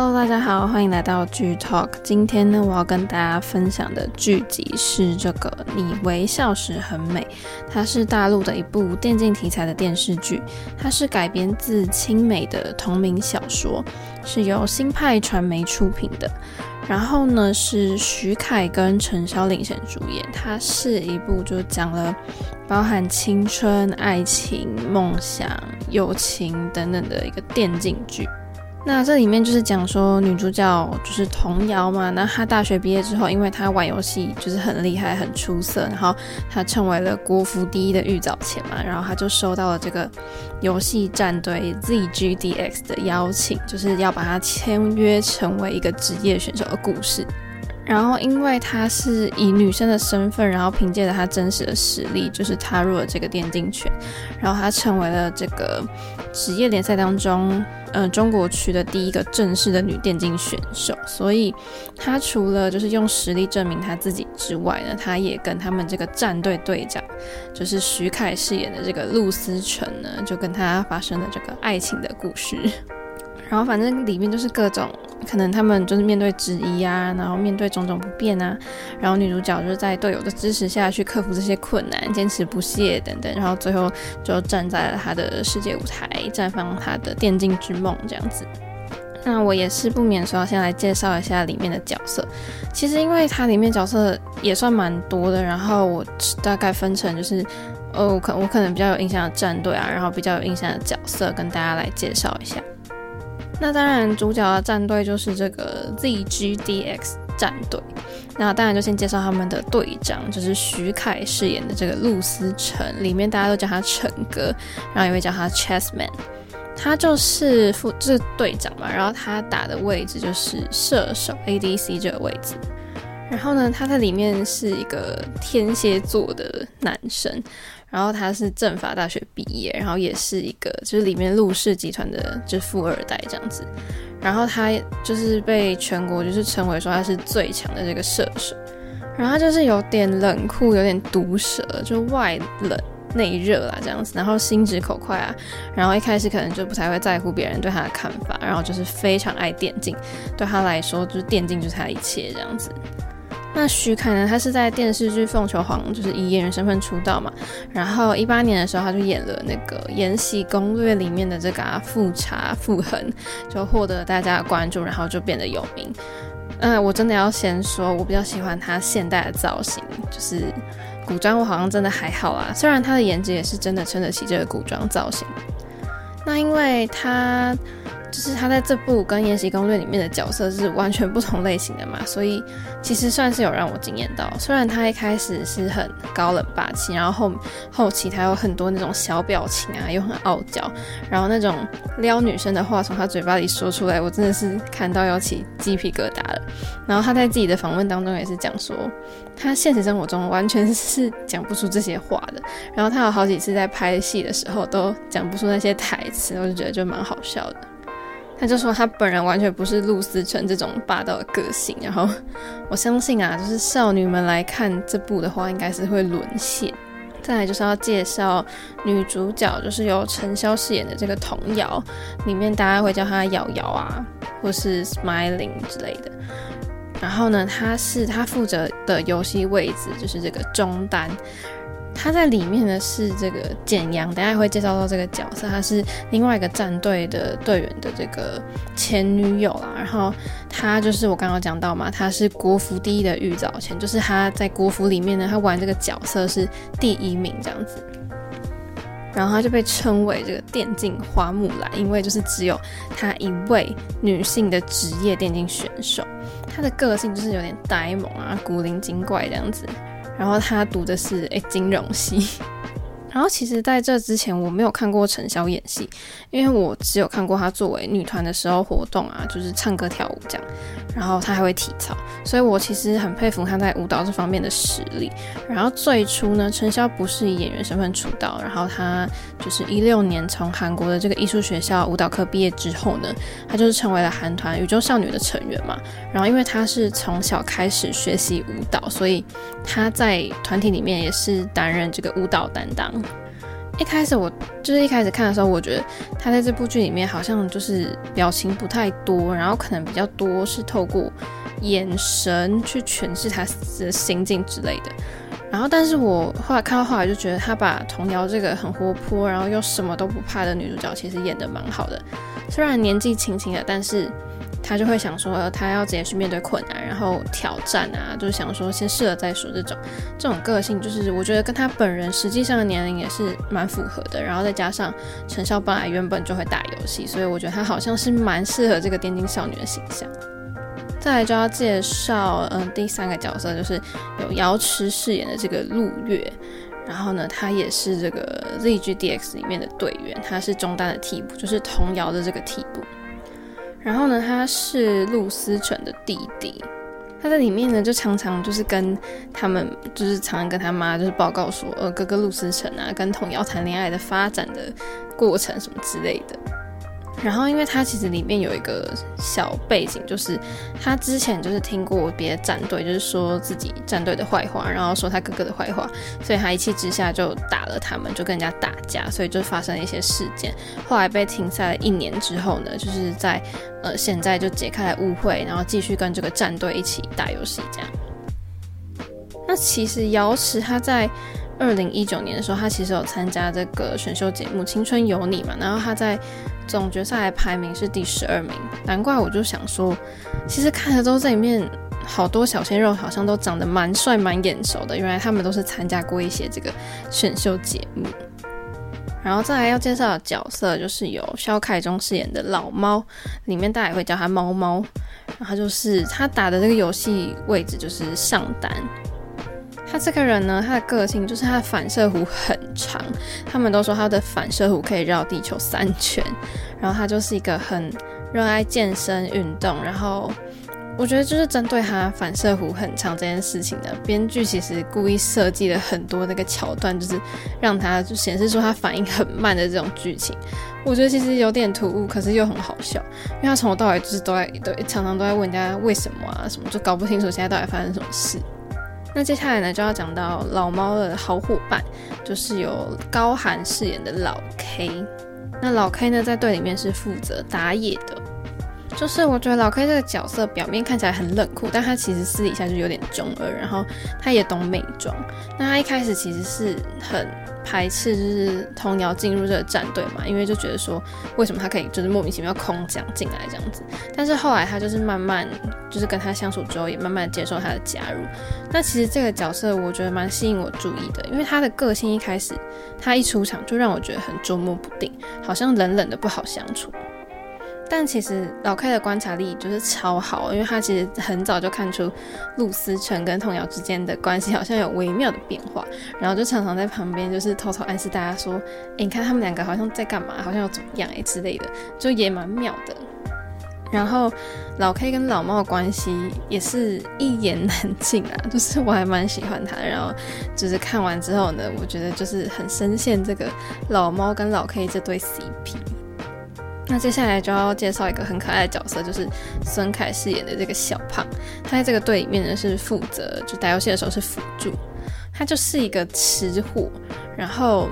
Hello，大家好，欢迎来到剧 Talk。今天呢，我要跟大家分享的剧集是这个《你微笑时很美》，它是大陆的一部电竞题材的电视剧，它是改编自青美的同名小说，是由新派传媒出品的。然后呢，是徐凯跟陈潇领衔主演，它是一部就讲了包含青春、爱情、梦想、友情等等的一个电竞剧。那这里面就是讲说女主角就是童瑶嘛，那她大学毕业之后，因为她玩游戏就是很厉害、很出色，然后她成为了国服第一的玉藻前嘛，然后她就收到了这个游戏战队 ZGDX 的邀请，就是要把她签约成为一个职业选手的故事。然后，因为她是以女生的身份，然后凭借着她真实的实力，就是踏入了这个电竞圈，然后她成为了这个职业联赛当中，嗯，中国区的第一个正式的女电竞选手。所以，她除了就是用实力证明她自己之外呢，她也跟他们这个战队队长，就是徐凯饰演的这个陆思成呢，就跟他发生了这个爱情的故事。然后反正里面就是各种可能他们就是面对质疑啊，然后面对种种不便啊，然后女主角就是在队友的支持下去克服这些困难，坚持不懈等等，然后最后就站在了她的世界舞台，绽放她的电竞之梦这样子。那我也是不免说要先来介绍一下里面的角色。其实因为它里面角色也算蛮多的，然后我大概分成就是，哦，可我可能比较有印象的战队啊，然后比较有印象的角色跟大家来介绍一下。那当然，主角的战队就是这个 ZGDX 战队。那当然就先介绍他们的队长，就是徐凯饰演的这个陆思成，里面大家都叫他成哥，然后也会叫他 Chessman。他就是副，就是队长嘛，然后他打的位置就是射手 ADC 这个位置。然后呢，他在里面是一个天蝎座的男生，然后他是政法大学毕业，然后也是一个就是里面陆氏集团的就是富二代这样子，然后他就是被全国就是称为说他是最强的这个射手，然后他就是有点冷酷，有点毒舌，就外冷内热啊这样子，然后心直口快啊，然后一开始可能就不太会在乎别人对他的看法，然后就是非常爱电竞，对他来说就是电竞就是他的一切这样子。那徐凯呢？他是在电视剧《凤求凰》就是以演员身份出道嘛。然后一八年的时候，他就演了那个《延禧攻略》里面的这个富察傅恒，就获得大家的关注，然后就变得有名。嗯，我真的要先说，我比较喜欢他现代的造型，就是古装我好像真的还好啊。虽然他的颜值也是真的撑得起这个古装造型。那因为他。就是他在这部跟《延禧攻略》里面的角色是完全不同类型的嘛，所以其实算是有让我惊艳到。虽然他一开始是很高冷霸气，然后后后期他有很多那种小表情啊，又很傲娇，然后那种撩女生的话从他嘴巴里说出来，我真的是看到要起鸡皮疙瘩了。然后他在自己的访问当中也是讲说，他现实生活中完全是讲不出这些话的。然后他有好几次在拍戏的时候都讲不出那些台词，我就觉得就蛮好笑的。他就说他本人完全不是陆思成这种霸道的个性，然后 我相信啊，就是少女们来看这部的话，应该是会沦陷。再来就是要介绍女主角，就是由陈萧饰演的这个童瑶，里面大家会叫她瑶瑶啊，或是 Smiling 之类的。然后呢，她是她负责的游戏位置就是这个中单。他在里面呢是这个简阳，等下会介绍到这个角色，他是另外一个战队的队员的这个前女友啦。然后他就是我刚刚讲到嘛，他是国服第一的玉藻前，就是他在国服里面呢，他玩这个角色是第一名这样子。然后他就被称为这个电竞花木兰，因为就是只有他一位女性的职业电竞选手。他的个性就是有点呆萌啊，古灵精怪这样子。然后他读的是诶金融系。然后其实在这之前我没有看过陈潇演戏，因为我只有看过她作为女团的时候活动啊，就是唱歌跳舞这样。然后她还会体操，所以我其实很佩服她在舞蹈这方面的实力。然后最初呢，陈潇不是以演员身份出道，然后她就是一六年从韩国的这个艺术学校舞蹈科毕业之后呢，她就是成为了韩团宇宙少女的成员嘛。然后因为她是从小开始学习舞蹈，所以她在团体里面也是担任这个舞蹈担当。一开始我就是一开始看的时候，我觉得他在这部剧里面好像就是表情不太多，然后可能比较多是透过眼神去诠释他的心境之类的。然后，但是我后来看到后来就觉得他把童瑶这个很活泼，然后又什么都不怕的女主角，其实演得蛮好的。虽然年纪轻轻的，但是他就会想说，他要直接去面对困难，然后挑战啊，就是想说先试了再说。这种这种个性，就是我觉得跟他本人实际上的年龄也是蛮符合的。然后再加上成孝本来原本就会打游戏，所以我觉得他好像是蛮适合这个电竞少女的形象。再来就要介绍，嗯，第三个角色就是有瑶池饰演的这个陆月，然后呢，他也是这个 ZGDX 里面的队员，他是中单的替补，就是童瑶的这个替补。然后呢，他是陆思成的弟弟，他在里面呢就常常就是跟他们，就是常常跟他妈就是报告说，呃，哥哥陆思成啊，跟童瑶谈恋爱的发展的过程什么之类的。然后，因为他其实里面有一个小背景，就是他之前就是听过别的战队，就是说自己战队的坏话，然后说他哥哥的坏话，所以他一气之下就打了他们，就跟人家打架，所以就发生了一些事件。后来被停赛了一年之后呢，就是在呃现在就解开了误会，然后继续跟这个战队一起打游戏这样。那其实瑶池他在。二零一九年的时候，他其实有参加这个选秀节目《青春有你》嘛，然后他在总决赛排名是第十二名，难怪我就想说，其实看了之后这里面好多小鲜肉好像都长得蛮帅蛮眼熟的，原来他们都是参加过一些这个选秀节目。然后再来要介绍的角色就是由肖凯中饰演的老猫，里面大家也会叫他猫猫，然后就是他打的这个游戏位置就是上单。他这个人呢，他的个性就是他的反射弧很长，他们都说他的反射弧可以绕地球三圈。然后他就是一个很热爱健身运动，然后我觉得就是针对他反射弧很长这件事情的编剧其实故意设计了很多那个桥段，就是让他就显示出他反应很慢的这种剧情。我觉得其实有点突兀，可是又很好笑，因为他从头到尾就是都在对常常都在问人家为什么啊什么，就搞不清楚现在到底发生什么事。那接下来呢，就要讲到老猫的好伙伴，就是由高寒饰演的老 K。那老 K 呢，在队里面是负责打野的。就是我觉得老 K 这个角色表面看起来很冷酷，但他其实私底下就有点中二，然后他也懂美妆。那他一开始其实是很排斥，就是童谣进入这个战队嘛，因为就觉得说为什么他可以就是莫名其妙空降进来这样子。但是后来他就是慢慢就是跟他相处之后，也慢慢接受他的加入。那其实这个角色我觉得蛮吸引我注意的，因为他的个性一开始他一出场就让我觉得很捉摸不定，好像冷冷的不好相处。但其实老 K 的观察力就是超好，因为他其实很早就看出陆思成跟童瑶之间的关系好像有微妙的变化，然后就常常在旁边就是偷偷暗示大家说：“诶，你看他们两个好像在干嘛，好像要怎么样诶之类的，就也蛮妙的。”然后老 K 跟老猫的关系也是一言难尽啊，就是我还蛮喜欢他。然后就是看完之后呢，我觉得就是很深陷这个老猫跟老 K 这对 CP。那接下来就要介绍一个很可爱的角色，就是孙凯饰演的这个小胖。他在这个队里面呢是负责，就打游戏的时候是辅助。他就是一个吃货，然后，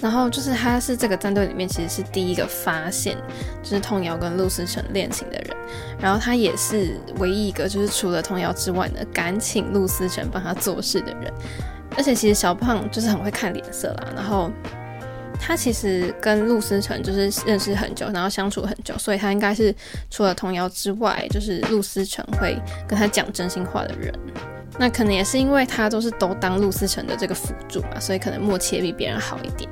然后就是他是这个战队里面其实是第一个发现就是童瑶跟陆思成恋情的人。然后他也是唯一一个就是除了童瑶之外呢，敢请陆思成帮他做事的人。而且其实小胖就是很会看脸色啦，然后。他其实跟陆思成就是认识很久，然后相处很久，所以他应该是除了童瑶之外，就是陆思成会跟他讲真心话的人。那可能也是因为他都是都当陆思成的这个辅助嘛，所以可能默契比别人好一点。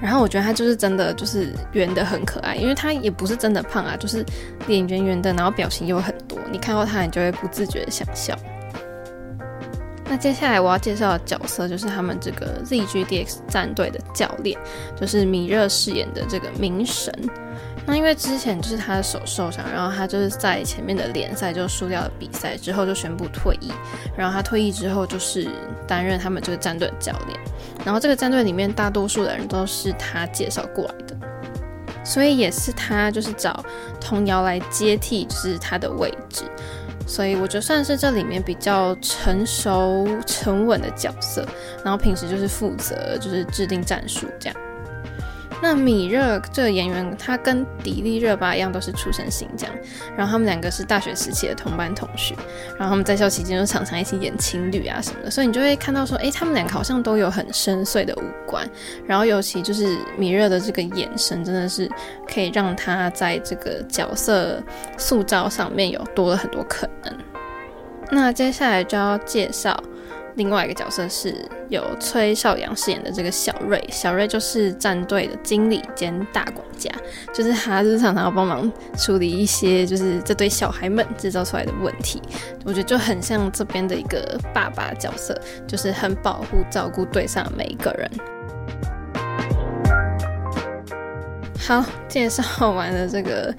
然后我觉得他就是真的就是圆的很可爱，因为他也不是真的胖啊，就是脸圆圆的，然后表情又很多，你看到他你就会不自觉的想笑。那接下来我要介绍的角色就是他们这个 ZGDX 战队的教练，就是米热饰演的这个明神。那因为之前就是他的手受伤，然后他就是在前面的联赛就输掉了比赛，之后就宣布退役。然后他退役之后就是担任他们这个战队的教练。然后这个战队里面大多数的人都是他介绍过来的，所以也是他就是找童谣来接替，就是他的位置。所以我觉得算是这里面比较成熟沉稳的角色。然后平时就是负责就是制定战术这样。那米热这个演员，他跟迪丽热巴一样，都是出身新疆，然后他们两个是大学时期的同班同学，然后他们在校期间就常常一起演情侣啊什么的，所以你就会看到说，诶，他们两个好像都有很深邃的五官，然后尤其就是米热的这个眼神，真的是可以让他在这个角色塑造上面有多了很多可能。那接下来就要介绍。另外一个角色是由崔绍阳饰演的这个小瑞，小瑞就是战队的经理兼大管家，就是他日常常要帮忙处理一些就是这对小孩们制造出来的问题，我觉得就很像这边的一个爸爸角色，就是很保护照顾队上的每一个人。好，介绍完了这个。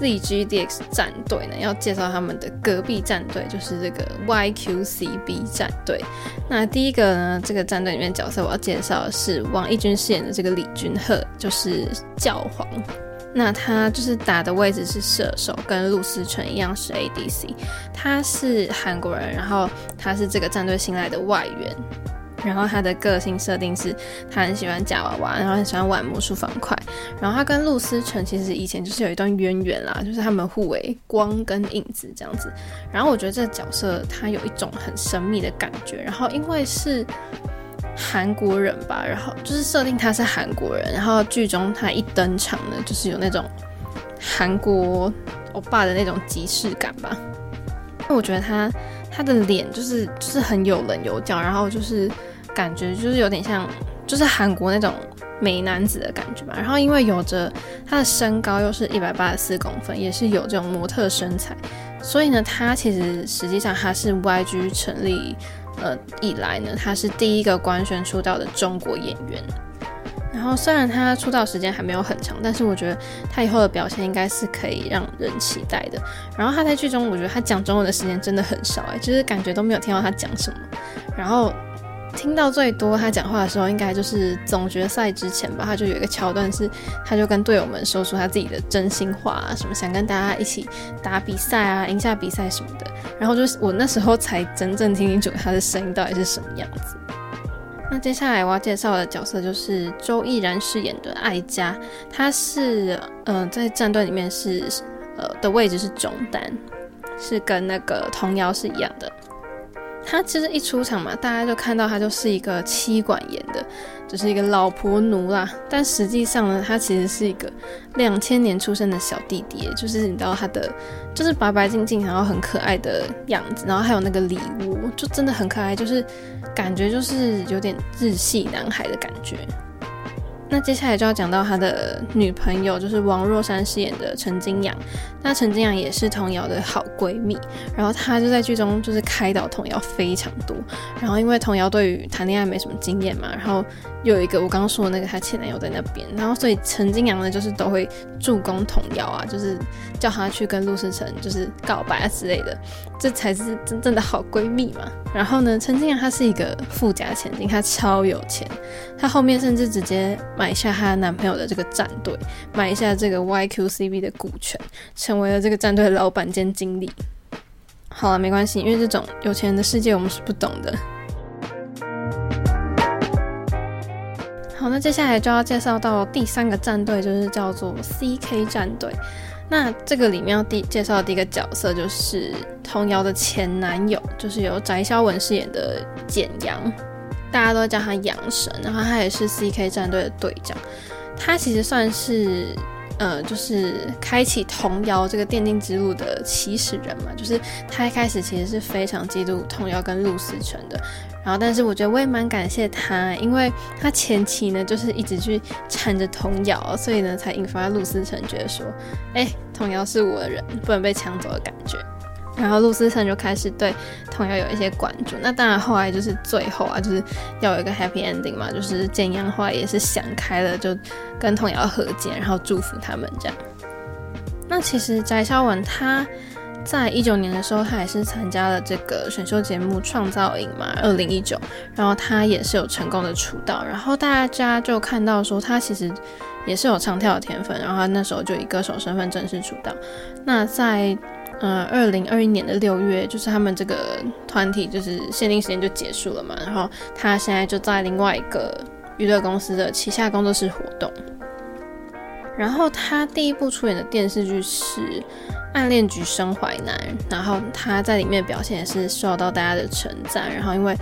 ZGDX 战队呢，要介绍他们的隔壁战队，就是这个 YQCB 战队。那第一个呢，这个战队里面角色我要介绍的是王义军饰演的这个李君赫，就是教皇。那他就是打的位置是射手，跟陆思成一样是 ADC。他是韩国人，然后他是这个战队新来的外援。然后他的个性设定是，他很喜欢夹娃娃，然后很喜欢玩魔术方块。然后他跟陆思成其实以前就是有一段渊源啦，就是他们互为光跟影子这样子。然后我觉得这个角色他有一种很神秘的感觉。然后因为是韩国人吧，然后就是设定他是韩国人，然后剧中他一登场呢，就是有那种韩国欧巴的那种即视感吧。那我觉得他他的脸就是就是很有棱有角，然后就是。感觉就是有点像，就是韩国那种美男子的感觉吧。然后因为有着他的身高又是一百八十四公分，也是有这种模特身材，所以呢，他其实实际上他是 YG 成立呃以来呢，他是第一个官宣出道的中国演员。然后虽然他出道时间还没有很长，但是我觉得他以后的表现应该是可以让人期待的。然后他在剧中，我觉得他讲中文的时间真的很少哎，就是感觉都没有听到他讲什么。然后。听到最多他讲话的时候，应该就是总决赛之前吧。他就有一个桥段是，他就跟队友们说出他自己的真心话啊，什么想跟大家一起打比赛啊，赢下比赛什么的。然后就是我那时候才真正听清楚他的声音到底是什么样子。那接下来我要介绍的角色就是周逸然饰演的艾佳，他是呃在战队里面是呃的位置是中单，是跟那个童谣是一样的。他其实一出场嘛，大家就看到他就是一个妻管严的，就是一个老婆奴啦。但实际上呢，他其实是一个两千年出生的小弟弟，就是你知道他的就是白白净净，然后很可爱的样子，然后还有那个礼物，就真的很可爱，就是感觉就是有点日系男孩的感觉。那接下来就要讲到他的女朋友，就是王若珊饰演的陈金阳。那陈金阳也是童瑶的好闺蜜，然后她就在剧中就是开导童瑶非常多。然后因为童瑶对于谈恋爱没什么经验嘛，然后又有一个我刚刚说的那个她前男友在那边，然后所以陈金阳呢就是都会助攻童瑶啊，就是叫她去跟陆思成就是告白啊之类的，这才是真正的好闺蜜嘛。然后呢，陈金阳她是一个富家千金，她超有钱，她后面甚至直接。买下她男朋友的这个战队，买下这个 YQCB 的股权，成为了这个战队的老板兼经理。好了，没关系，因为这种有钱人的世界我们是不懂的。好，那接下来就要介绍到第三个战队，就是叫做 CK 战队。那这个里面要第介绍的第一个角色就是童瑶的前男友，就是由翟潇闻饰演的简阳。大家都叫他阳神，然后他也是 CK 战队的队长。他其实算是，呃，就是开启童谣这个奠定之路的起始人嘛。就是他一开始其实是非常嫉妒童谣跟陆思成的。然后，但是我觉得我也蛮感谢他，因为他前期呢就是一直去缠着童谣，所以呢才引发陆思成觉得说，哎，童谣是我的人，不能被抢走的感觉。然后陆思成就开始对童瑶有一些关注，那当然后来就是最后啊，就是要有一个 happy ending 嘛，就是简阳后来也是想开了，就跟童瑶和解，然后祝福他们这样。那其实翟潇闻他在一九年的时候，他也是参加了这个选秀节目《创造营》嘛，二零一九，然后他也是有成功的出道，然后大家就看到说他其实也是有唱跳的天分，然后他那时候就以歌手身份正式出道。那在呃，二零二一年的六月，就是他们这个团体就是限定时间就结束了嘛，然后他现在就在另外一个娱乐公司的旗下工作室活动。然后他第一部出演的电视剧是《暗恋橘生淮南》，然后他在里面表现也是受到大家的称赞。然后因为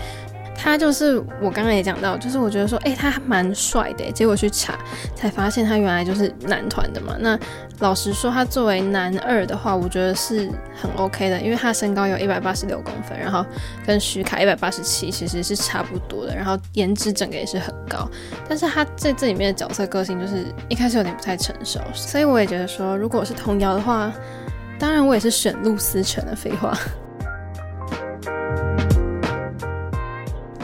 他就是我刚刚也讲到，就是我觉得说，诶，他蛮帅的，结果去查才发现他原来就是男团的嘛。那老实说，他作为男二的话，我觉得是很 OK 的，因为他身高有一百八十六公分，然后跟徐凯一百八十七其实是差不多的，然后颜值整个也是很高。但是他在这里面的角色个性就是一开始有点不太成熟，所以我也觉得说，如果是童谣的话，当然我也是选陆思成的废话。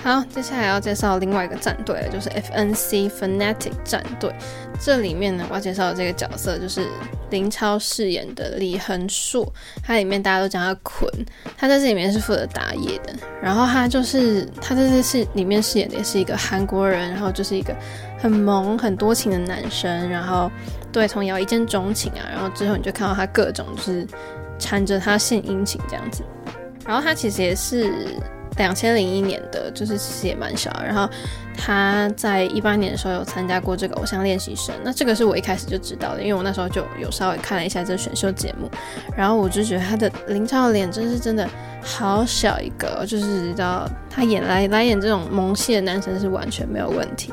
好，接下来要介绍另外一个战队，就是 FNC Fnatic 战队。这里面呢，我要介绍的这个角色就是林超饰演的李恒硕。他里面大家都叫他坤，他在这里面是负责打野的。然后他就是他在这是里面饰演的也是一个韩国人，然后就是一个很萌、很多情的男生，然后对童谣一见钟情啊。然后之后你就看到他各种就是缠着他献殷勤这样子。然后他其实也是。两千零一年的，就是其实也蛮小。然后他在一八年的时候有参加过这个偶像练习生，那这个是我一开始就知道的，因为我那时候就有稍微看了一下这个选秀节目。然后我就觉得他的林超脸真是真的好小一个，就是知道他演来来演这种萌系的男生是完全没有问题。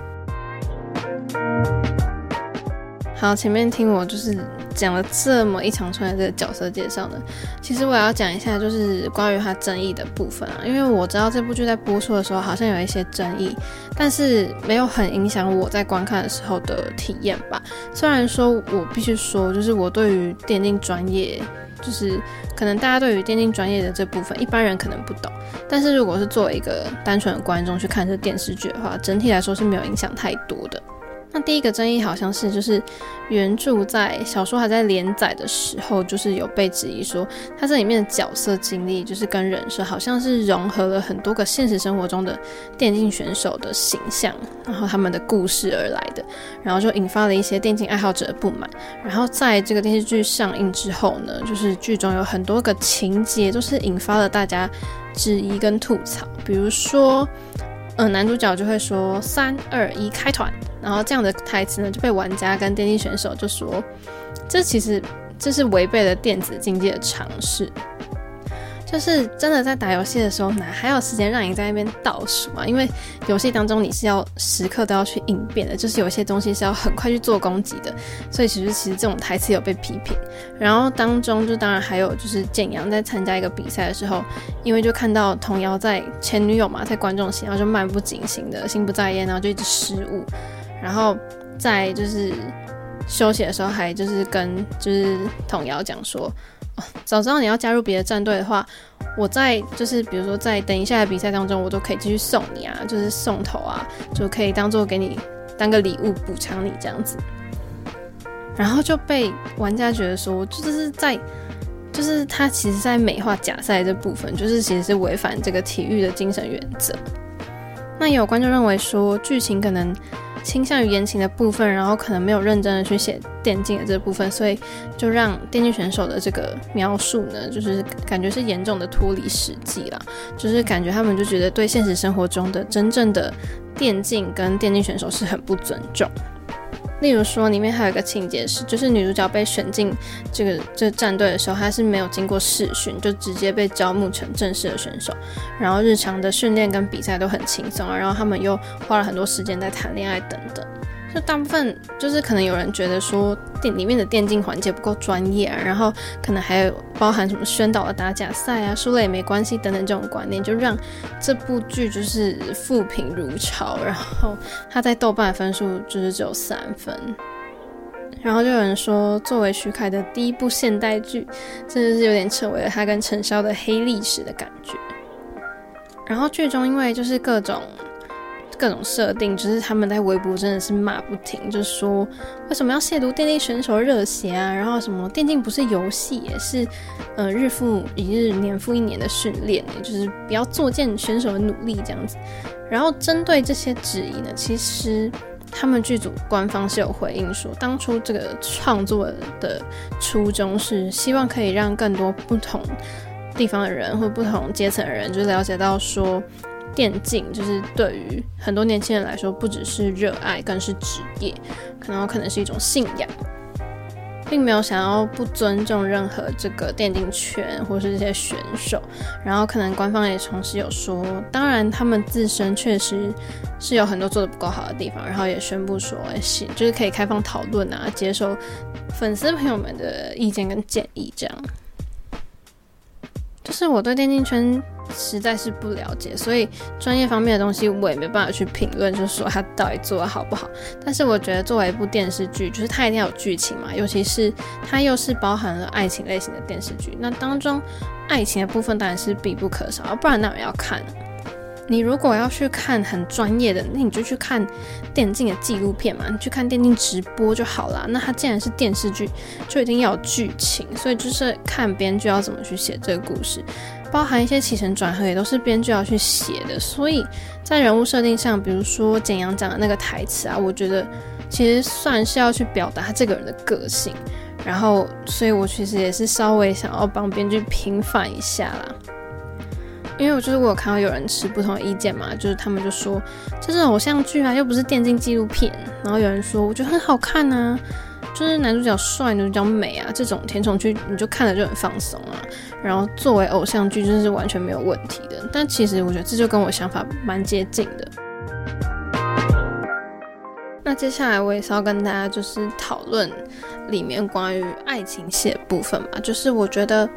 好，前面听我就是。讲了这么一长串的这个角色介绍呢，其实我要讲一下，就是关于他争议的部分啊。因为我知道这部剧在播出的时候好像有一些争议，但是没有很影响我在观看的时候的体验吧。虽然说我必须说，就是我对于电竞专业，就是可能大家对于电竞专业的这部分，一般人可能不懂。但是如果是作为一个单纯的观众去看这电视剧的话，整体来说是没有影响太多的。那第一个争议好像是，就是原著在小说还在连载的时候，就是有被质疑说，它这里面的角色经历就是跟人设好像是融合了很多个现实生活中的电竞选手的形象，然后他们的故事而来的，然后就引发了一些电竞爱好者的不满。然后在这个电视剧上映之后呢，就是剧中有很多个情节都是引发了大家质疑跟吐槽，比如说。嗯，男主角就会说三二一开团，然后这样的台词呢就被玩家跟电竞选手就说，这其实这是违背了电子竞技的常识。就是真的在打游戏的时候，哪还有时间让你在那边倒数啊？因为游戏当中你是要时刻都要去应变的，就是有些东西是要很快去做攻击的。所以其实其实这种台词有被批评。然后当中就当然还有就是简阳在参加一个比赛的时候，因为就看到童谣在前女友嘛，在观众席，然后就漫不经心的心不在焉，然后就一直失误。然后在就是休息的时候，还就是跟就是童谣讲说。早知道你要加入别的战队的话，我在就是比如说在等一下的比赛当中，我都可以继续送你啊，就是送头啊，就可以当做给你当个礼物补偿你这样子。然后就被玩家觉得说，就是在就是他其实在美化假赛这部分，就是其实是违反这个体育的精神原则。那有观众认为说，剧情可能。倾向于言情的部分，然后可能没有认真的去写电竞的这部分，所以就让电竞选手的这个描述呢，就是感觉是严重的脱离实际了，就是感觉他们就觉得对现实生活中的真正的电竞跟电竞选手是很不尊重。例如说，里面还有一个情节是，就是女主角被选进这个这个战队的时候，她是没有经过试训，就直接被招募成正式的选手。然后日常的训练跟比赛都很轻松，然后他们又花了很多时间在谈恋爱等等。就大部分就是可能有人觉得说电里面的电竞环节不够专业啊，然后可能还有包含什么宣导的打假赛啊，输了也没关系等等这种观念，就让这部剧就是负评如潮。然后他在豆瓣分数就是只有三分。然后就有人说，作为徐凯的第一部现代剧，真的是有点成为了他跟陈潇的黑历史的感觉。然后剧中因为就是各种。各种设定，就是他们在微博真的是骂不停，就说为什么要亵渎电竞选手热血啊？然后什么电竞不是游戏，也是呃日复一日、年复一年的训练，就是不要作践选手的努力这样子。然后针对这些质疑呢，其实他们剧组官方是有回应说，当初这个创作的初衷是希望可以让更多不同地方的人或不同阶层的人，就了解到说，电竞就是对于很多年轻人来说，不只是热爱，更是职业，可能有可能是一种信仰。并没有想要不尊重任何这个电竞圈或是这些选手，然后可能官方也同时有说，当然他们自身确实是有很多做得不够好的地方，然后也宣布说，是就是可以开放讨论啊，接受粉丝朋友们的意见跟建议，这样。就是我对电竞圈实在是不了解，所以专业方面的东西我也没办法去评论，就是说它到底做得好不好。但是我觉得作为一部电视剧，就是它一定要有剧情嘛，尤其是它又是包含了爱情类型的电视剧，那当中爱情的部分当然是必不可少，不然哪有人要看？你如果要去看很专业的，那你就去看电竞的纪录片嘛，你去看电竞直播就好啦。那它既然是电视剧，就一定要有剧情，所以就是看编剧要怎么去写这个故事，包含一些起承转合也都是编剧要去写的。所以在人物设定上，比如说简阳讲的那个台词啊，我觉得其实算是要去表达他这个人的个性。然后，所以我其实也是稍微想要帮编剧平反一下啦。因为我就是我有看到有人持不同的意见嘛，就是他们就说这是偶像剧啊，又不是电竞纪录片。然后有人说我觉得很好看啊，就是男主角帅，女主角美啊，这种甜宠剧你就看了就很放松啊。然后作为偶像剧就是完全没有问题的。但其实我觉得这就跟我想法蛮接近的。那接下来我也是要跟大家就是讨论里面关于爱情戏的部分吧，就是我觉得。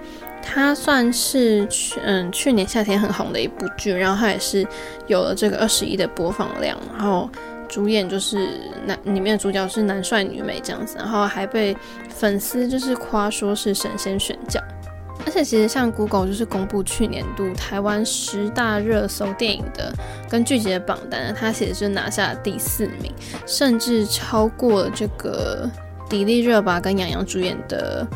它算是去嗯去年夏天很红的一部剧，然后它也是有了这个二十一的播放量，然后主演就是男里面的主角是男帅女美这样子，然后还被粉丝就是夸说是神仙选角，而且其实像 Google 就是公布去年度台湾十大热搜电影的跟剧集的榜单，它其实是拿下第四名，甚至超过了这个迪丽热巴跟杨洋主演的。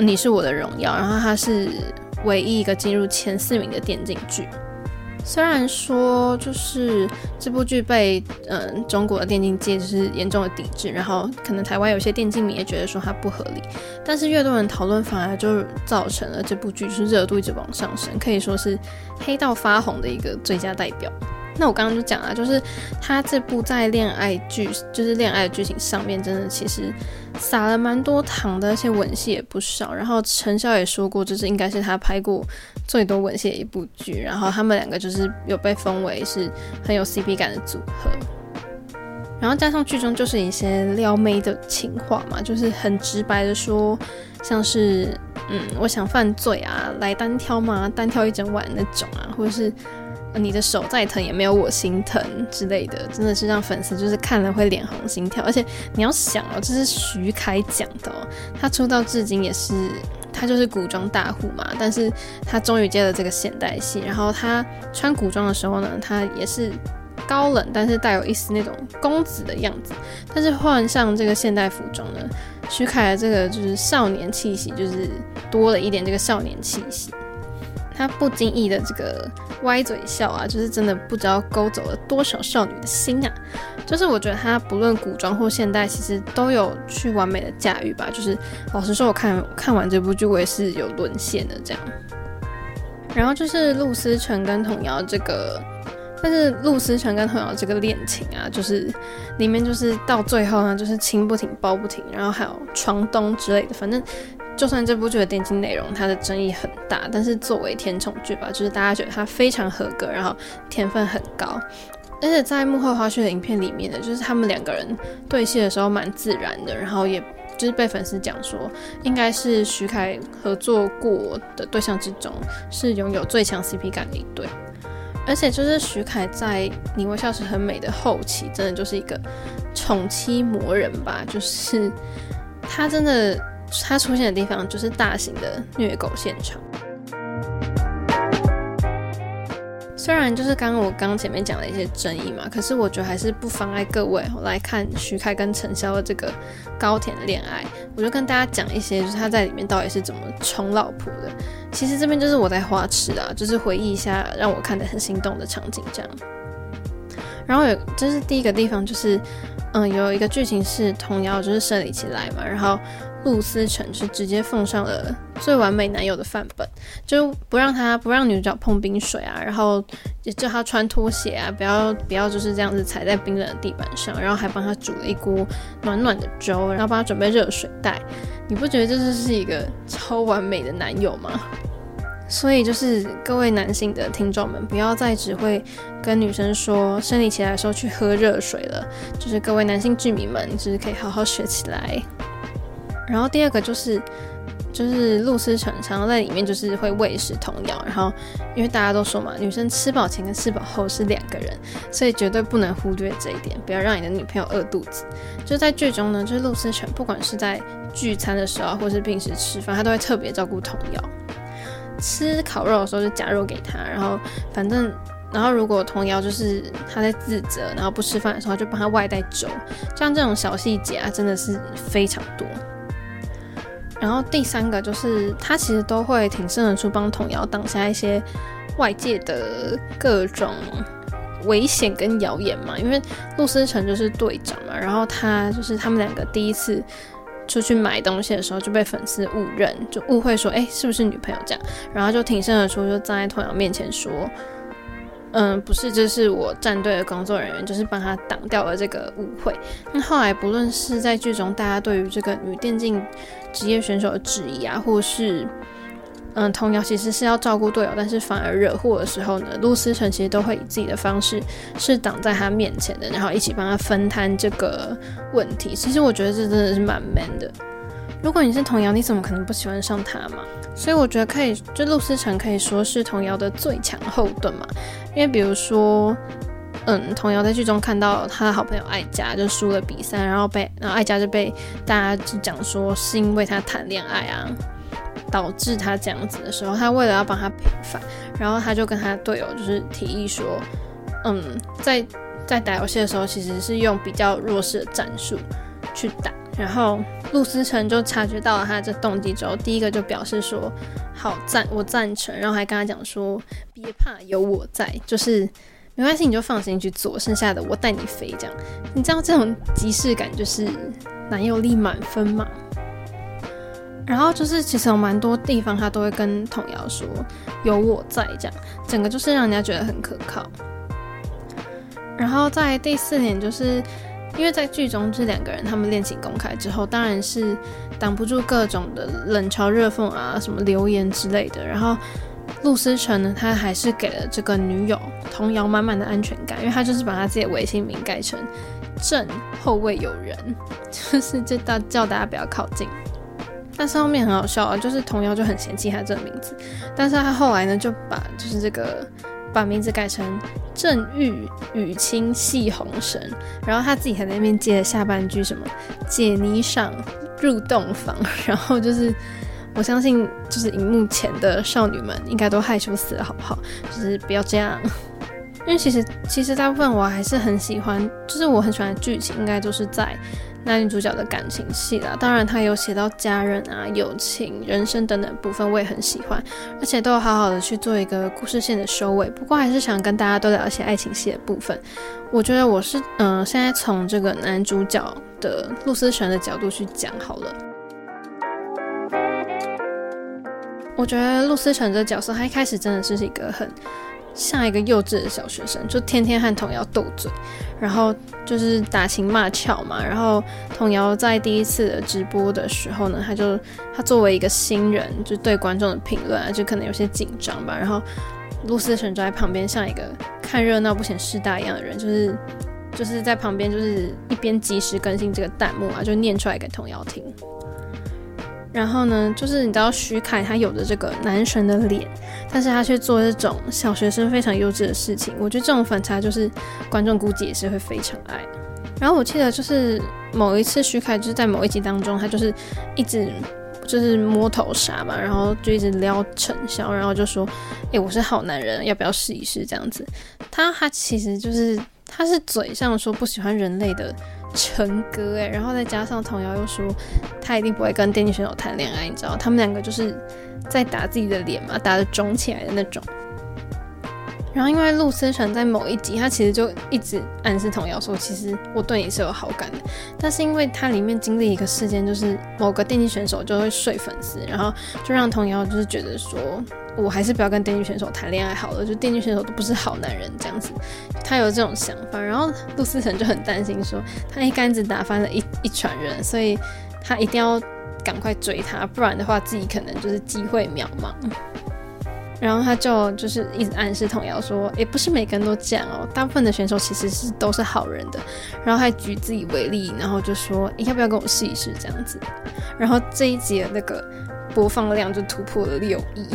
你是我的荣耀，然后它是唯一一个进入前四名的电竞剧。虽然说就是这部剧被嗯中国的电竞界就是严重的抵制，然后可能台湾有些电竞迷也觉得说它不合理，但是越多人讨论，反而就造成了这部剧就是热度一直往上升，可以说是黑到发红的一个最佳代表。那我刚刚就讲了，就是他这部在恋爱剧，就是恋爱剧情上面，真的其实撒了蛮多糖的，而且吻戏也不少。然后陈晓也说过，就是应该是他拍过最多吻戏的一部剧。然后他们两个就是有被封为是很有 CP 感的组合。然后加上剧中就是一些撩妹的情话嘛，就是很直白的说，像是嗯，我想犯罪啊，来单挑吗？单挑一整晚那种啊，或者是。你的手再疼也没有我心疼之类的，真的是让粉丝就是看了会脸红心跳。而且你要想哦，这是徐凯讲的哦，他出道至今也是他就是古装大户嘛，但是他终于接了这个现代戏，然后他穿古装的时候呢，他也是高冷，但是带有一丝那种公子的样子，但是换上这个现代服装呢，徐凯的这个就是少年气息，就是多了一点这个少年气息。他不经意的这个歪嘴笑啊，就是真的不知道勾走了多少少女的心啊！就是我觉得他不论古装或现代，其实都有去完美的驾驭吧。就是老实说，我看看完这部剧，我也是有沦陷的这样。然后就是陆思成跟童瑶这个，但是陆思成跟童瑶这个恋情啊，就是里面就是到最后呢，就是亲不停抱不停，然后还有床东之类的，反正。就算这部剧的电竞内容它的争议很大，但是作为甜宠剧吧，就是大家觉得它非常合格，然后甜分很高，而且在幕后花絮的影片里面呢，就是他们两个人对戏的时候蛮自然的，然后也就是被粉丝讲说，应该是徐凯合作过的对象之中是拥有最强 CP 感的一对，而且就是徐凯在《你微笑时很美》的后期，真的就是一个宠妻魔人吧，就是他真的。它出现的地方就是大型的虐狗现场。虽然就是刚刚我刚前面讲了一些争议嘛，可是我觉得还是不妨碍各位来看徐凯跟陈潇的这个高甜恋爱。我就跟大家讲一些，就是他在里面到底是怎么宠老婆的。其实这边就是我在花痴啊，就是回忆一下让我看得很心动的场景这样。然后有，这是第一个地方，就是嗯，有一个剧情是童谣就是生理期来嘛，然后陆思成是直接奉上了最完美男友的范本，就不让他不让女主角碰冰水啊，然后也叫他穿拖鞋啊，不要不要就是这样子踩在冰冷的地板上，然后还帮他煮了一锅暖暖的粥，然后帮他准备热水袋。你不觉得这就是一个超完美的男友吗？所以就是各位男性的听众们，不要再只会跟女生说生理期来的时候去喝热水了。就是各位男性剧迷们，就是可以好好学起来。然后第二个就是，就是陆思成常常在里面就是会喂食童谣。然后因为大家都说嘛，女生吃饱前跟吃饱后是两个人，所以绝对不能忽略这一点，不要让你的女朋友饿肚子。就在剧中呢，就是陆思成不管是在聚餐的时候，或是平时吃饭，他都会特别照顾童谣。吃烤肉的时候就夹肉给他，然后反正，然后如果童谣就是他在自责，然后不吃饭的时候就帮他外带粥，像这种小细节啊，真的是非常多。然后第三个就是他其实都会挺身而出帮童谣挡下一些外界的各种危险跟谣言嘛，因为陆思成就是队长嘛，然后他就是他们两个第一次。出去买东西的时候就被粉丝误认，就误会说，哎、是不是女朋友这样？然后就挺身而出，就站在童谣面前说，嗯，不是，这是我战队的工作人员，就是帮他挡掉了这个误会。那后来不论是在剧中大家对于这个女电竞职业选手的质疑啊，或是。嗯，童谣其实是要照顾队友，但是反而惹祸的时候呢，陆思成其实都会以自己的方式是挡在他面前的，然后一起帮他分摊这个问题。其实我觉得这真的是蛮 man 的。如果你是童谣，你怎么可能不喜欢上他嘛？所以我觉得可以，就陆思成可以说是童谣的最强后盾嘛。因为比如说，嗯，童谣在剧中看到他的好朋友艾佳就输了比赛，然后被然后艾佳就被大家就讲说是因为他谈恋爱啊。导致他这样子的时候，他为了要帮他平反，然后他就跟他队友就是提议说，嗯，在在打游戏的时候，其实是用比较弱势的战术去打。然后陆思成就察觉到了他这动机之后，第一个就表示说，好赞，我赞成。然后还跟他讲说，别怕，有我在，就是没关系，你就放心去做，剩下的我带你飞。这样，你知道这种即视感就是男友力满分嘛？然后就是，其实有蛮多地方他都会跟童谣说有我在，这样整个就是让人家觉得很可靠。然后在第四点，就是因为在剧中这两个人他们恋情公开之后，当然是挡不住各种的冷嘲热讽啊，什么留言之类的。然后陆思成呢，他还是给了这个女友童谣满满的安全感，因为他就是把他自己的微信名改成正后卫有人，就是这大叫大家不要靠近。但是后面很好笑啊，就是童谣就很嫌弃他这个名字，但是他后来呢就把就是这个把名字改成正玉雨清系红绳，然后他自己还在那边接了下半句什么解你赏入洞房，然后就是我相信就是荧幕前的少女们应该都害羞死了，好不好？就是不要这样，因为其实其实大部分我还是很喜欢，就是我很喜欢剧情应该都是在。男女主角的感情戏啦，当然他有写到家人啊、友情、人生等等部分，我也很喜欢，而且都有好好的去做一个故事线的收尾。不过还是想跟大家多聊一些爱情戏的部分。我觉得我是嗯、现在从这个男主角的陆思成的角度去讲好了。我觉得陆思成这个角色，他一开始真的是一个很。像一个幼稚的小学生，就天天和童谣斗嘴，然后就是打情骂俏嘛。然后童谣在第一次的直播的时候呢，他就他作为一个新人，就对观众的评论啊，就可能有些紧张吧。然后陆思成就在旁边，像一个看热闹不嫌事大一样的人，就是就是在旁边，就是一边及时更新这个弹幕啊，就念出来给童谣听。然后呢，就是你知道徐凯他有着这个男神的脸，但是他却做这种小学生非常幼稚的事情。我觉得这种反差就是观众估计也是会非常爱。然后我记得就是某一次徐凯就是在某一集当中，他就是一直就是摸头杀嘛，然后就一直撩陈潇，然后就说：“诶，我是好男人，要不要试一试？”这样子，他他其实就是他是嘴上说不喜欢人类的。成哥哎，然后再加上童谣又说他一定不会跟电竞选手谈恋爱，你知道，他们两个就是在打自己的脸嘛，打得肿起来的那种。然后因为陆思成在某一集，他其实就一直暗示童谣说，其实我对你是有好感的。但是因为他里面经历一个事件，就是某个电竞选手就会睡粉丝，然后就让童谣就是觉得说，我还是不要跟电竞选手谈恋爱好了，就电竞选手都不是好男人这样子。他有这种想法，然后陆思成就很担心说，他一竿子打翻了一一船人，所以他一定要赶快追他，不然的话自己可能就是机会渺茫。然后他就就是一直暗示童谣说，也不是每个人都这样哦，大部分的选手其实是都是好人的。然后还举自己为例，然后就说，你要不要跟我试一试这样子？然后这一集的那个播放量就突破了六亿，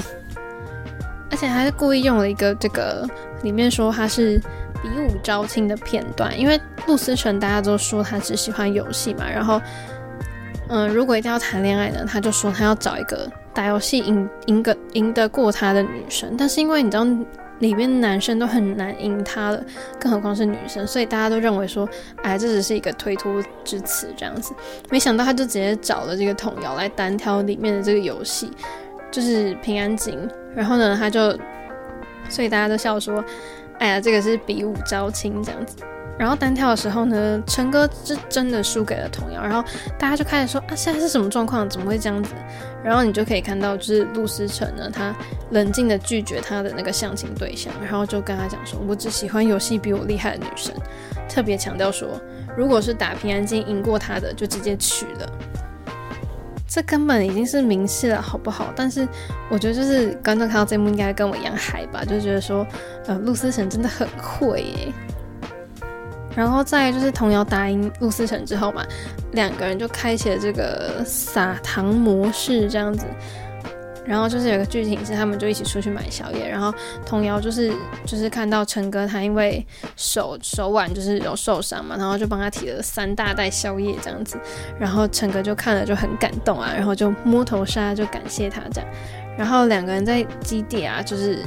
而且还是故意用了一个这个里面说他是比武招亲的片段，因为陆思成大家都说他只喜欢游戏嘛，然后嗯，如果一定要谈恋爱呢，他就说他要找一个。打游戏赢赢个赢得过他的女生，但是因为你知道里面男生都很难赢他了，更何况是女生，所以大家都认为说，哎，这只是一个推脱之词这样子。没想到他就直接找了这个童谣来单挑里面的这个游戏，就是平安京。然后呢，他就，所以大家都笑说，哎呀，这个是比武招亲这样子。然后单挑的时候呢，陈哥是真的输给了童谣，然后大家就开始说啊，现在是什么状况？怎么会这样子？然后你就可以看到，就是陆思成呢，他冷静的拒绝他的那个相亲对象，然后就跟他讲说，我只喜欢游戏比我厉害的女生，特别强调说，如果是打平安京赢过他的，就直接娶了。这根本已经是明示了，好不好？但是我觉得就是观众看到这幕应该跟我一样嗨吧，就觉得说，呃，陆思成真的很会耶。然后再就是童谣打赢陆思成之后嘛，两个人就开启了这个撒糖模式这样子。然后就是有个剧情是他们就一起出去买宵夜，然后童谣就是就是看到陈哥他因为手手腕就是有受伤嘛，然后就帮他提了三大袋宵夜这样子。然后陈哥就看了就很感动啊，然后就摸头杀就感谢他这样。然后两个人在基地啊，就是。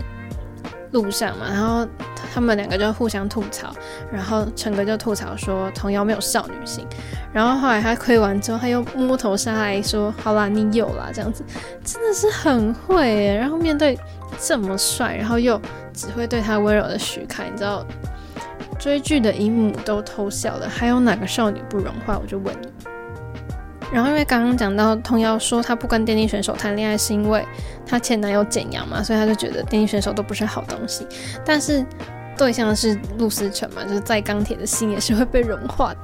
路上嘛，然后他们两个就互相吐槽，然后陈哥就吐槽说童谣没有少女心，然后后来他亏完之后，他又摸头杀来说好啦，你有啦，这样子真的是很会。然后面对这么帅，然后又只会对他温柔的许凯，你知道追剧的姨母都偷笑了，还有哪个少女不融化？我就问你。然后因为刚刚讲到童谣说她不跟电竞选手谈恋爱是因为她前男友简阳嘛，所以她就觉得电竞选手都不是好东西。但是对象是陆思成嘛，就是在钢铁的心也是会被融化的。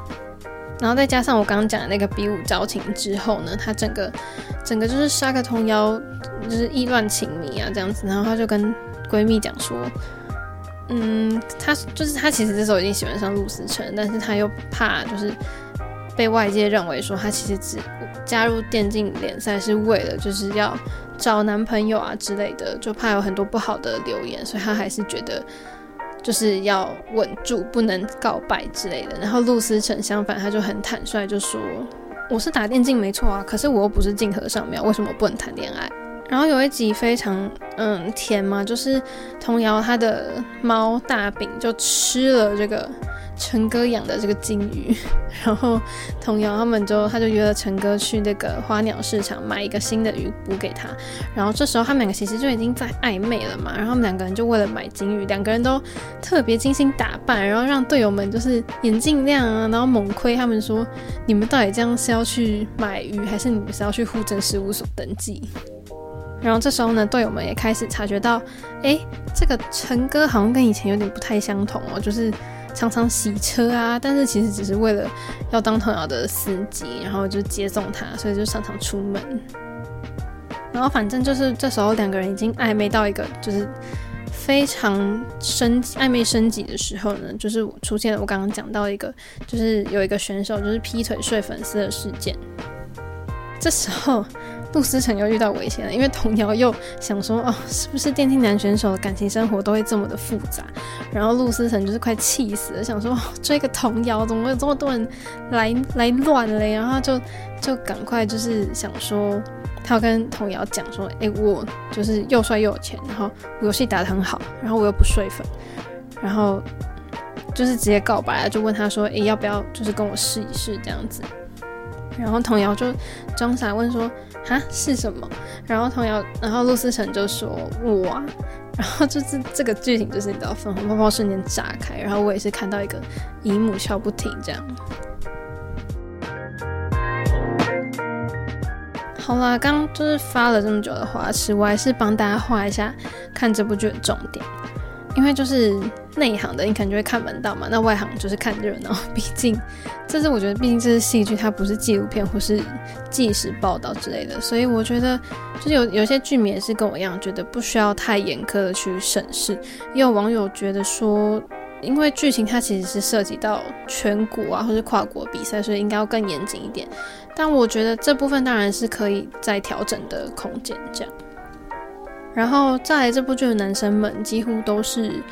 然后再加上我刚刚讲的那个比武招亲之后呢，她整个整个就是杀个童谣，就是意乱情迷啊这样子。然后她就跟闺蜜讲说，嗯，她就是她其实这时候已经喜欢上陆思成，但是她又怕就是。被外界认为说他其实只加入电竞联赛是为了就是要找男朋友啊之类的，就怕有很多不好的留言，所以他还是觉得就是要稳住，不能告白之类的。然后陆思成相反，他就很坦率，就说我是打电竞没错啊，可是我又不是镜河上面，为什么不能谈恋爱？然后有一集非常嗯甜嘛，就是童谣他的猫大饼就吃了这个。陈哥养的这个金鱼，然后童谣他们就他就约了陈哥去那个花鸟市场买一个新的鱼补给他，然后这时候他们两个其实就已经在暧昧了嘛，然后他们两个人就为了买金鱼，两个人都特别精心打扮，然后让队友们就是眼镜亮啊，然后猛亏他们说，你们到底这样是要去买鱼，还是你们是要去户政事务所登记？然后这时候呢，队友们也开始察觉到，哎，这个陈哥好像跟以前有点不太相同哦，就是。常常洗车啊，但是其实只是为了要当童谣的司机，然后就接送他，所以就常常出门。然后反正就是这时候两个人已经暧昧到一个就是非常升暧昧升级的时候呢，就是出现了我刚刚讲到一个，就是有一个选手就是劈腿睡粉丝的事件。这时候。陆思成又遇到危险了，因为童谣又想说哦，是不是电竞男选手的感情生活都会这么的复杂？然后陆思成就是快气死了，想说追个童谣怎么会有这么多人来来乱嘞？然后就就赶快就是想说，他要跟童谣讲说，哎，我就是又帅又有钱，然后游戏打得很好，然后我又不睡粉，然后就是直接告白了，就问他说，哎，要不要就是跟我试一试这样子？然后童谣就装傻问说。哈是什么？然后童谣，然后陆思成就说：“我，然后就是这个剧情就是你知道粉红泡泡瞬间炸开，然后我也是看到一个姨母笑不停这样。好啦，刚刚就是发了这么久的花痴，我还是帮大家画一下看这部剧的重点。因为就是内行的，你可能就会看门道嘛。那外行就是看热闹，毕竟 这是我觉得，毕竟这是戏剧，它不是纪录片或是纪实报道之类的。所以我觉得，就是有有些剧迷也是跟我一样，觉得不需要太严苛的去审视。也有网友觉得说，因为剧情它其实是涉及到全国啊或是跨国比赛，所以应该要更严谨一点。但我觉得这部分当然是可以再调整的空间，这样。然后再来这部剧的男生们几乎都是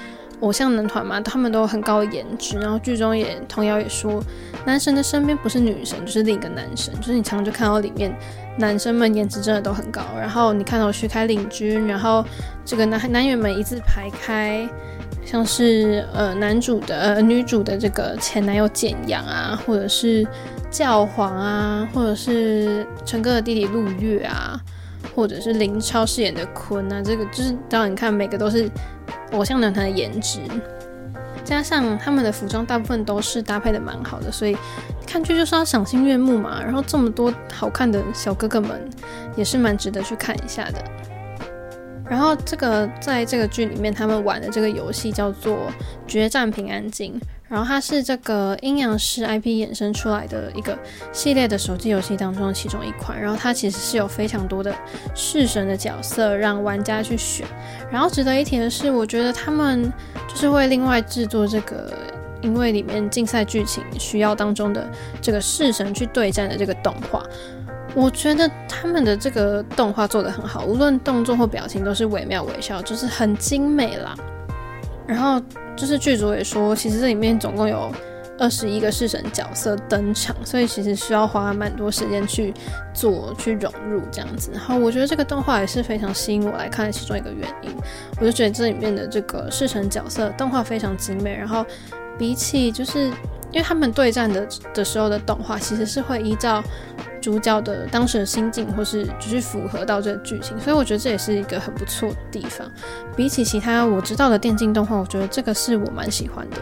偶像男团嘛，他们都很高的颜值。然后剧中也童谣也说，男神的身边不是女神就是另一个男神，就是你常常就看到里面男生们颜值真的都很高。然后你看到徐凯领军，然后这个男男演们一字排开，像是呃男主的呃女主的这个前男友简阳啊，或者是教皇啊，或者是陈哥的弟弟陆月啊。或者是林超饰演的坤啊，这个就是当然你看每个都是偶像男团的颜值，加上他们的服装大部分都是搭配的蛮好的，所以看剧就是要赏心悦目嘛。然后这么多好看的小哥哥们，也是蛮值得去看一下的。然后这个在这个剧里面，他们玩的这个游戏叫做《决战平安京》。然后它是这个阴阳师 IP 衍生出来的一个系列的手机游戏当中的其中一款。然后它其实是有非常多的式神的角色让玩家去选。然后值得一提的是，我觉得他们就是会另外制作这个，因为里面竞赛剧情需要当中的这个式神去对战的这个动画。我觉得他们的这个动画做得很好，无论动作或表情都是惟妙惟肖，就是很精美啦。然后就是剧组也说，其实这里面总共有二十一个式神角色登场，所以其实需要花蛮多时间去做、去融入这样子。然后我觉得这个动画也是非常吸引我来看的其中一个原因，我就觉得这里面的这个式神角色动画非常精美。然后比起就是因为他们对战的的时候的动画，其实是会依照。主角的当时的心境，或是就是符合到这个剧情，所以我觉得这也是一个很不错的地方。比起其他我知道的电竞动画，我觉得这个是我蛮喜欢的。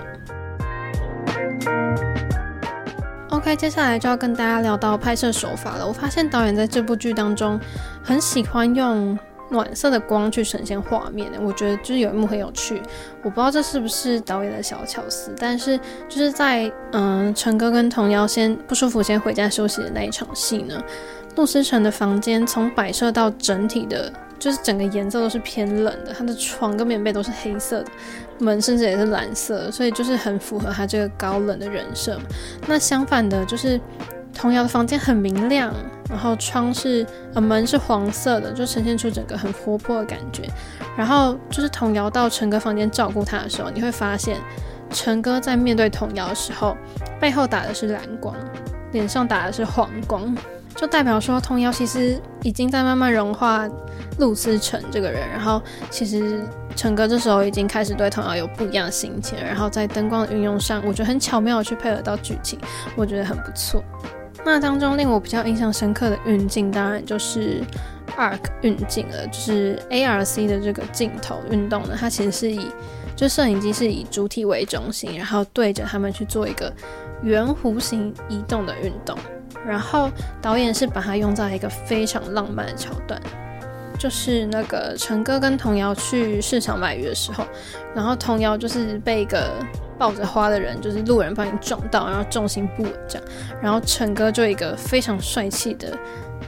OK，接下来就要跟大家聊到拍摄手法了。我发现导演在这部剧当中很喜欢用。暖色的光去呈现画面，我觉得就是有一幕很有趣，我不知道这是不是导演的小巧思，但是就是在嗯，陈哥跟童瑶先不舒服先回家休息的那一场戏呢，陆思成的房间从摆设到整体的，就是整个颜色都是偏冷的，他的床跟棉被都是黑色的，门甚至也是蓝色，所以就是很符合他这个高冷的人设。那相反的，就是。童瑶的房间很明亮，然后窗是呃门是黄色的，就呈现出整个很活泼的感觉。然后就是童瑶到陈哥房间照顾他的时候，你会发现陈哥在面对童瑶的时候，背后打的是蓝光，脸上打的是黄光，就代表说童瑶其实已经在慢慢融化陆思成这个人。然后其实陈哥这时候已经开始对童瑶有不一样的心情，然后在灯光的运用上，我觉得很巧妙的去配合到剧情，我觉得很不错。那当中令我比较印象深刻的运镜，当然就是 ARC 运镜了，就是 ARC 的这个镜头运动呢，它其实是以就摄影机是以主体为中心，然后对着他们去做一个圆弧形移动的运动，然后导演是把它用在一个非常浪漫的桥段，就是那个陈哥跟童瑶去市场买鱼的时候，然后童瑶就是被一个。抱着花的人就是路人，把你撞到，然后重心不稳这样，然后陈哥就一个非常帅气的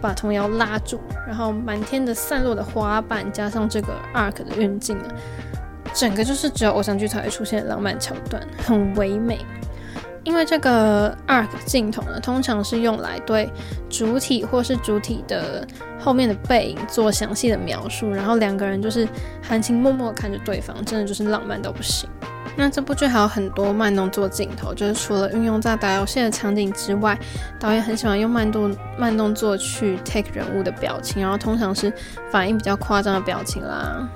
把童谣拉住，然后满天的散落的花瓣加上这个 arc 的运镜呢，整个就是只有偶像剧才会出现的浪漫桥段，很唯美。因为这个 arc 镜头呢，通常是用来对主体或是主体的后面的背影做详细的描述，然后两个人就是含情脉脉看着对方，真的就是浪漫到不行。那这部剧还有很多慢动作镜头，就是除了运用在打游戏的场景之外，导演很喜欢用慢动慢动作去 take 人物的表情，然后通常是反应比较夸张的表情啦，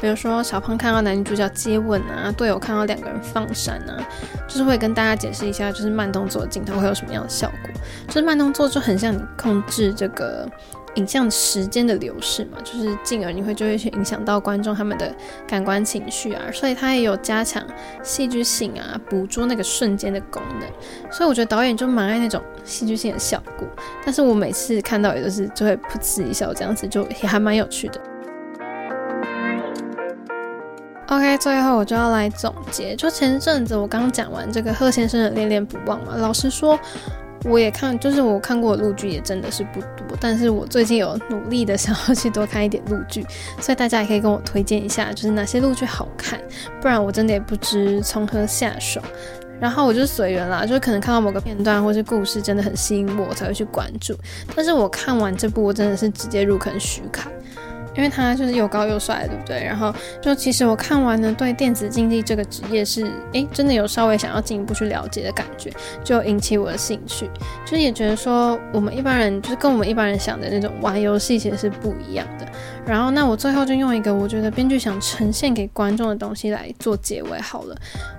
比如说小胖看到男女主角接吻啊，队友看到两个人放闪啊，就是会跟大家解释一下，就是慢动作镜头会有什么样的效果。就是慢动作就很像你控制这个影像时间的流逝嘛，就是进而你会就会去影响到观众他们的感官情绪啊，所以他也有加强戏剧性啊，捕捉那个瞬间的功能。所以我觉得导演就蛮爱那种戏剧性的效果，但是我每次看到也都是就会噗嗤一笑，这样子就也还蛮有趣的。OK，最后我就要来总结，就前阵子我刚讲完这个贺先生的恋恋不忘嘛，老实说。我也看，就是我看过的陆剧也真的是不多，但是我最近有努力的想要去多看一点陆剧，所以大家也可以跟我推荐一下，就是哪些陆剧好看，不然我真的也不知从何下手。然后我就随缘啦，就是可能看到某个片段或是故事真的很吸引我，才会去关注。但是我看完这部，我真的是直接入坑徐凯。因为他就是又高又帅，对不对？然后就其实我看完呢，对电子竞技这个职业是诶，真的有稍微想要进一步去了解的感觉，就引起我的兴趣。就是也觉得说，我们一般人就是跟我们一般人想的那种玩游戏其实是不一样的。然后那我最后就用一个我觉得编剧想呈现给观众的东西来做结尾好了。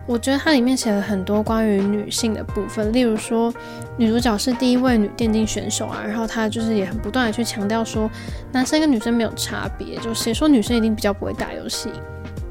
我觉得它里面写了很多关于女性的部分，例如说女主角是第一位女电竞选手啊，然后她就是也很不断的去强调说，男生跟女生没有差。别就谁说女生一定比较不会打游戏？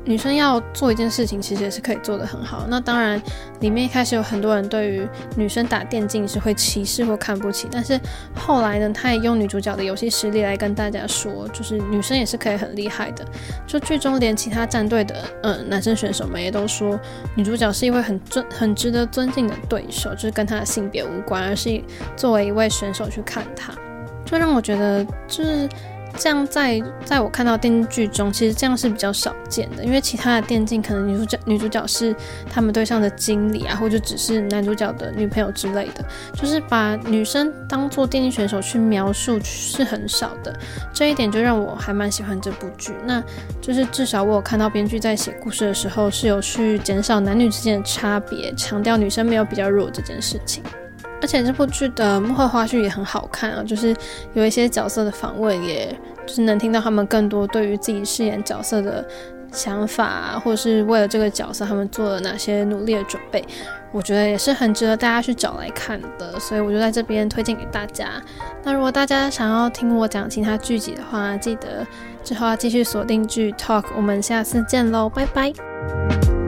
女生要做一件事情，其实也是可以做得很好。那当然，里面一开始有很多人对于女生打电竞是会歧视或看不起，但是后来呢，他也用女主角的游戏实力来跟大家说，就是女生也是可以很厉害的。就剧中连其他战队的嗯男生选手们也都说，女主角是一位很尊很值得尊敬的对手，就是跟她的性别无关，而是作为一位选手去看她，就让我觉得就是。这样在在我看到电竞剧中，其实这样是比较少见的，因为其他的电竞可能女主角女主角是他们对象的经理啊，或者只是男主角的女朋友之类的，就是把女生当做电竞选手去描述是很少的。这一点就让我还蛮喜欢这部剧。那就是至少我有看到编剧在写故事的时候是有去减少男女之间的差别，强调女生没有比较弱这件事情。而且这部剧的幕后花絮也很好看啊，就是有一些角色的访问，也就是能听到他们更多对于自己饰演角色的想法，或者是为了这个角色他们做了哪些努力的准备，我觉得也是很值得大家去找来看的，所以我就在这边推荐给大家。那如果大家想要听我讲其他剧集的话，记得之后要继续锁定剧 Talk，我们下次见喽，拜拜。